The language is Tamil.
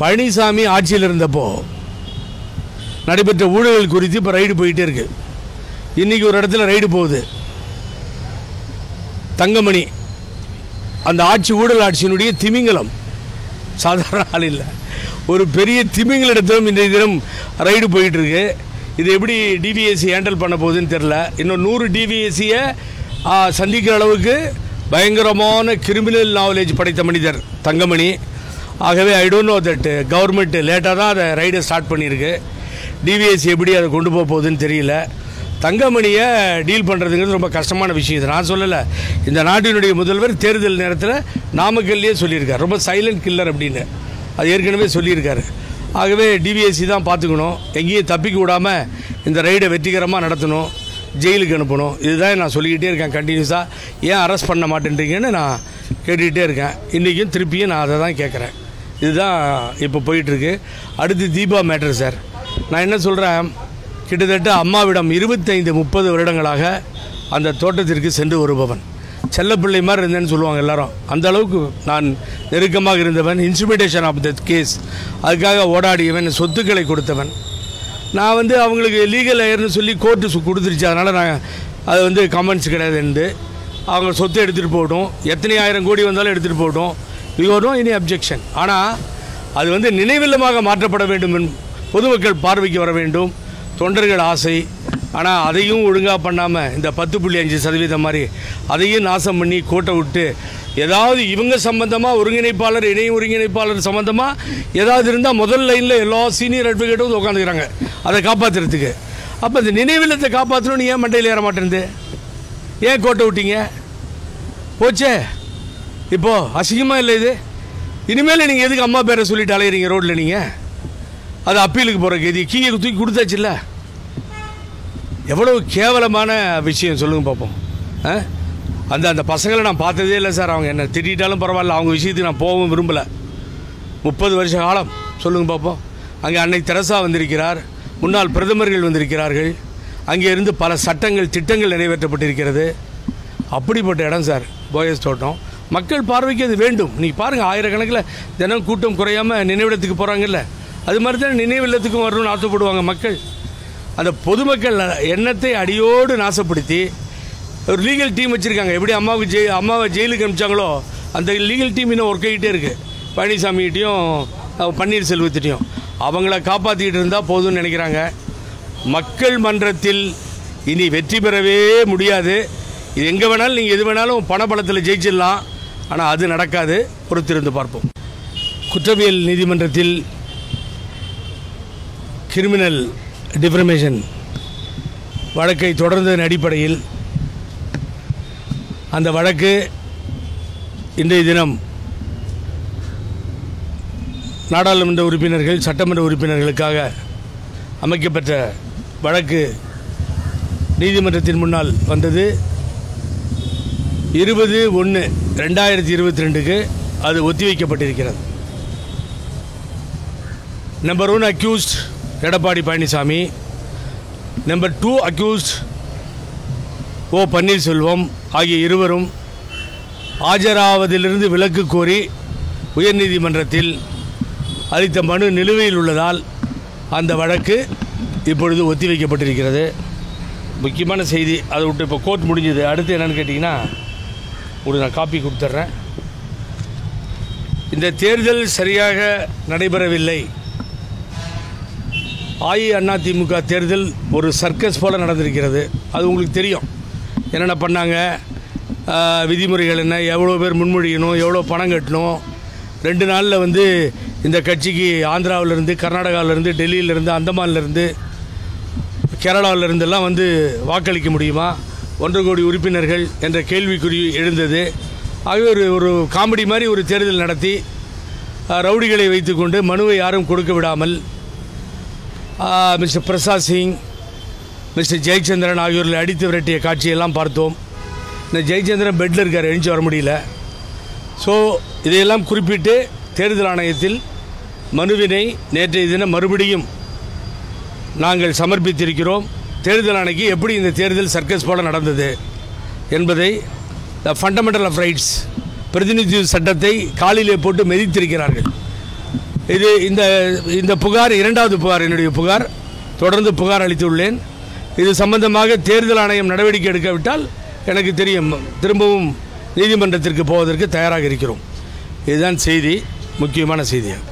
பழனிசாமி ஆட்சியில் இருந்தப்போ நடைபெற்ற ஊழல்கள் குறித்து இப்போ ரைடு போயிட்டே இருக்கு. இன்னைக்கு ஒரு இடத்துல ரைடு போகுது. தங்கமணி அந்த ஆட்சி ஊழல் ஆட்சியினுடைய திமிங்கலம். சாதாரண ஆள் இல்லை. ஒரு பெரிய திமிங்கலிடத்திலும் இன்றைய தினம் ரைடு போயிட்டு இருக்கு. இது எப்படி டிவிஎஸ்சி ஹேண்டில் பண்ண போகுதுன்னு தெரில இன்னும் நூறு டிவிஎஸ்சியை சந்திக்கிற அளவுக்கு பயங்கரமான கிரிமினல் நாலேஜ் படைத்த மனிதர் தங்கமணி. ஆகவே I don't know that government லேட்டாக தான் அதை ரைடை ஸ்டார்ட் பண்ணியிருக்கு. டிவிஎஸ்சி எப்படி அதை கொண்டு போக போகுதுன்னு தெரியல. தங்கமணியை டீல் பண்ணுறதுங்கிறது ரொம்ப கஷ்டமான விஷயம். இது நான் சொல்லலை. இந்த நாட்டினுடைய முதல்வர் தேர்தல் நேரத்தில் நாமக்கல்லையே சொல்லியிருக்கார். ரொம்ப சைலண்ட் கில்லர் அப்படின்னு. அது ஏற்கனவே சொல்லியிருக்காரு. ஆகவே டிவிஎஸ்சி தான் பார்த்துக்கணும். எங்கேயும் தப்பிக்க விடாமல் இந்த ரைடை வெற்றிகரமாக நடத்தணும். ஜெயிலுக்கு அனுப்பணும். இதுதான் நான் சொல்லிக்கிட்டே இருக்கேன் கண்டினியூஸாக ஏன் அரெஸ்ட் பண்ண மாட்டேன்றீங்கன்னு நான் கேட்டுக்கிட்டே இருக்கேன். இன்றைக்கும் திருப்பியும் நான் அதை தான் கேட்குறேன். இதுதான் இப்போ போயிட்டுருக்கு. அடுத்து தீபா மேட்ரு சார். நான் என்ன சொல்கிறேன் கிட்டத்தட்ட அம்மாவிடம் இருபத்தைந்து முப்பது வருடங்களாக அந்த தோட்டத்திற்கு சென்று வருபவன். செல்லப்பிள்ளை மாதிரி இருந்தேன்னு சொல்லுவாங்க எல்லாரும். அந்த அளவுக்கு நான் நெருக்கமாக இருந்தவன். இன்ஸ்டிமேட்டேஷன் ஆஃப் த கேஸ் அதுக்காக ஓடாடியவன் சொத்துக்களை கொடுத்தவன். நான் வந்து அவங்களுக்கு லீகல் ஏர்னு சொல்லி கோர்ட்டு கொடுத்துருச்சு. அதனால் நான் அது வந்து கமெண்ட்ஸ் கிடையாதுண்டு அவங்க சொத்தை எடுத்துகிட்டு போகட்டும். எத்தனை ஆயிரம் கோடி வந்தாலும் எடுத்துகிட்டு போகட்டும். யூ இனி அப்ஜெக்ஷன். ஆனால் அது வந்து நினைவில்லமாக மாற்றப்பட வேண்டும் என் பொதுமக்கள் பார்வைக்கு வர வேண்டும். தொண்டர்கள் ஆசை. ஆனால் அதையும் ஒழுங்காக பண்ணாமல் இந்த பத்து புள்ளி அஞ்சு சதவீதம் மாதிரி அதையும் நாசம் பண்ணி கோட்டை விட்டு ஏதாவது இவங்க சம்பந்தமாக ஒருங்கிணைப்பாளர் இணை ஒருங்கிணைப்பாளர் சம்பந்தமாக ஏதாவது இருந்தால் முதல் லைனில் எல்லா சீனியர் அட்வொகேட்டும் வந்து உட்காந்துக்கிறாங்க அதை காப்பாற்றுறதுக்கு அப்போ இந்த நினைவில்லத்தை காப்பாற்றணும்னு ஏன் மண்டையில் ஏற மாட்டேங்குது? ஏன் கோட்டை விட்டீங்க? போச்சே. இப்போ அசிங்கமாக இல்லை இது? இனிமேல் நீங்கள் எதுக்கு அம்மா பேரை சொல்லிட்டு அலையிறீங்க ரோட்டில் நீங்கள் அது அப்பீலுக்கு போகிற கதி. கீழே தூக்கி கொடுத்தாச்சுல்ல எவ்வளவு கேவலமான விஷயம் சொல்லுங்க பார்ப்போம் ஆ? அந்த அந்த பசங்களை நான் பார்த்ததே இல்லை சார். அவங்க என்ன திட்டாலும் பரவாயில்ல. அவங்க விஷயத்துக்கு நான் போகவும் விரும்பலை. முப்பது வருஷ காலம். சொல்லுங்க பார்ப்போம் அங்கே அன்னை தெரசா வந்திருக்கிறார். முன்னாள் பிரதமர்கள் வந்திருக்கிறார்கள். அங்கே இருந்து பல சட்டங்கள் திட்டங்கள் நிறைவேற்றப்பட்டிருக்கிறது. அப்படிப்பட்ட இடம் சார். போயஸ் தோட்டம். மக்கள் பார்வைக்கு அது வேண்டும். நீ பாருங்கள் ஆயிரக்கணக்கில் தினம் கூட்டம் குறையாமல் நினைவிடத்துக்கு போகிறாங்கல்ல அது மாதிரி தான் நினைவில்லத்துக்கும் வரணும்னு ஆசைப்படுவாங்க மக்கள். அந்த பொதுமக்கள் எண்ணத்தை அடியோடு நாசப்படுத்தி ஒரு லீகல் டீம் வச்சுருக்காங்க. எப்படி அம்மாவுக்கு ஜெய் அம்மாவை ஜெயிலுக்கு அனுப்பிச்சாங்களோ அந்த லீகல் டீம் இன்னும் ஒர்க் ஆகிட்டே இருக்குது பழனிசாமிகிட்டையும் பன்னீர்செல்வத்திட்டையும். அவங்கள காப்பாற்றிக்கிட்டு இருந்தால் போதும்னு நினைக்கிறாங்க. மக்கள் மன்றத்தில் இனி வெற்றி பெறவே முடியாது. இது எங்கே வேணாலும் நீங்கள் எது வேணாலும் பணபலத்தில் ஜெயிச்சிடலாம். ஆனால் அது நடக்காது. பொறுத்திருந்து பார்ப்போம். குற்றவியல் நீதிமன்றத்தில் கிரிமினல் டிஃபர்மேஷன் வழக்கை தொடர்ந்ததன் அடிப்படையில் அந்த வழக்கு இன்றைய தினம் நாடாளுமன்ற உறுப்பினர்கள் சட்டமன்ற உறுப்பினர்களுக்காக அமைக்கப்பட்ட வழக்கு நீதிமன்றத்தின் முன்னால் வந்தது. இருபது ஒன்று ரெண்டாயிரத்தி இருபத்தி ரெண்டுக்கு அது ஒத்திவைக்கப்பட்டிருக்கிறது. Number one accused Edappadi Palaniswami. Number two accused O Panneerselvam ஆகிய இருவரும் ஆஜராவதிலிருந்து விலக்கு கோரி உயர்நீதிமன்றத்தில் அளித்த மனு நிலுவையில் உள்ளதால் அந்த வழக்கு இப்பொழுது ஒத்திவைக்கப்பட்டிருக்கிறது. முக்கியமான செய்தி அதை விட்டு இப்போ கோர்ட் முடிஞ்சது. அடுத்து என்னென்னு கேட்டிங்கன்னா உங்களுக்கு நான் காப்பி கொடுத்துட்றேன். இந்த தேர்தல் சரியாக நடைபெறவில்லை. அஇஅதிமுக தேர்தல் ஒரு சர்க்கஸ் போல் நடந்திருக்கிறது. அது உங்களுக்கு தெரியும். என்னென்ன பண்ணாங்க? விதிமுறைகள் என்ன? எவ்வளோ பேர் முன்மொழியணும்? எவ்வளோ பணம் கட்டணும்? ரெண்டு நாளில் வந்து இந்த கட்சிக்கு ஆந்திராவிலேருந்து கர்நாடகாவிலேருந்து டெல்லியிலேருந்து அந்தமான்லேருந்து கேரளாவிலிருந்தெல்லாம் வந்து வாக்களிக்க முடியுமா? ஒன்றரை கோடி உறுப்பினர்கள் என்ற கேள்விக்குறி எழுந்தது. ஆகவே ஒரு ஒரு காமெடி மாதிரி ஒரு தேர்தல் நடத்தி ரவுடிகளை வைத்துக்கொண்டு மனுவை யாரும் கொடுக்க விடாமல் மிஸ்டர் பிரசாத் சிங் மிஸ்டர் ஜெயச்சந்திரன் ஆகியோர்களை அடித்து விரட்டிய காட்சியெல்லாம் பார்த்தோம். இந்த ஜெயச்சந்திரன் பெட்டில் இருக்கார் எழுந்து வர முடியல. ஸோ இதையெல்லாம் குறிப்பிட்டு தேர்தல் ஆணையத்தில் மனுவினை நேற்றைய தினம் மறுபடியும் நாங்கள் சமர்ப்பித்திருக்கிறோம். தேர்தல் ஆணைக்கு எப்படி இந்த தேர்தல் சர்க்கஸ் போல நடந்தது என்பதை த ஃபண்டமெண்டல் ஆஃப் ரைட்ஸ் பிரதிநிதி சட்டத்தை காலிலே போட்டு மெதித்திருக்கிறார்கள். இது இந்த இந்த புகார் இரண்டாவது புகார் என்னுடைய புகார். தொடர்ந்து புகார் அளித்துள்ளேன். இது சம்பந்தமாக தேர்தல் ஆணையம் நடவடிக்கை எடுக்காவிட்டால் எனக்கு தெரியும். திரும்பவும் நீதிமன்றத்திற்கு போவதற்கு தயாராக இருக்கிறோம். இதுதான் செய்தி முக்கியமான செய்தியாக